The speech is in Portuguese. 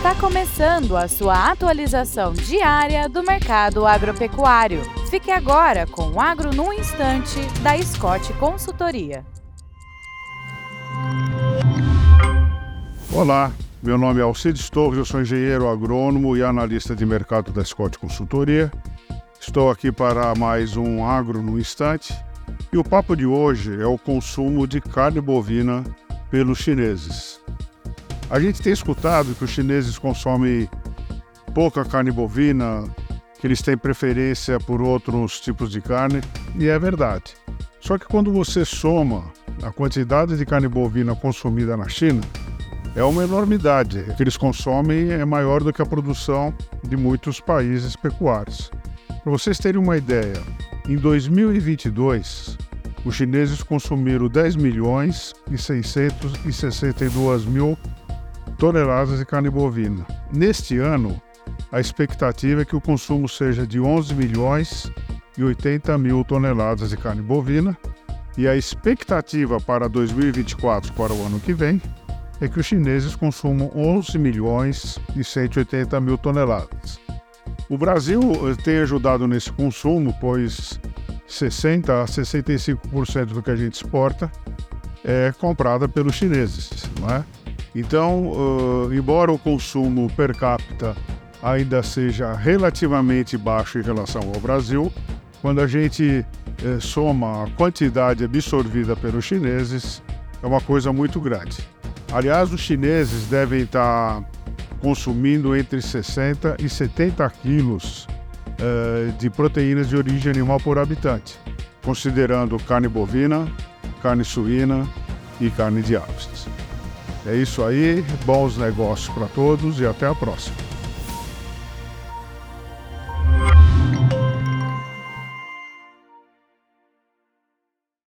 Está começando a sua atualização diária do mercado agropecuário. Fique agora com o Agro no Instante, da Scott Consultoria. Olá, meu nome é Alcides Torres, eu sou engenheiro agrônomo e analista de mercado da Scott Consultoria. Estou aqui para mais um Agro no Instante e o papo de hoje é o consumo de carne bovina pelos chineses. A gente tem escutado que os chineses consomem pouca carne bovina, que eles têm preferência por outros tipos de carne, e é verdade. Só que quando você soma a quantidade de carne bovina consumida na China, é uma enormidade. O que eles consomem é maior do que a produção de muitos países pecuários. Para vocês terem uma ideia, em 2022, os chineses consumiram 10 milhões e 662 mil toneladas de carne bovina. Neste ano, a expectativa é que o consumo seja de 11 milhões e 80 mil toneladas de carne bovina, e a expectativa para 2024, para o ano que vem, é que os chineses consumam 11 milhões e 180 mil toneladas. O Brasil eh, tem ajudado nesse consumo, pois 60 a 65% do que a gente exporta é comprada pelos chineses, não é? Então, uh, embora o consumo per capita ainda seja relativamente baixo em relação ao Brasil, quando a gente uh, soma a quantidade absorvida pelos chineses, é uma coisa muito grande. Aliás, os chineses devem estar consumindo entre 60 e 70 quilos uh, de proteínas de origem animal por habitante, considerando carne bovina, carne suína e carne de aves. É isso aí, bons negócios para todos e até a próxima.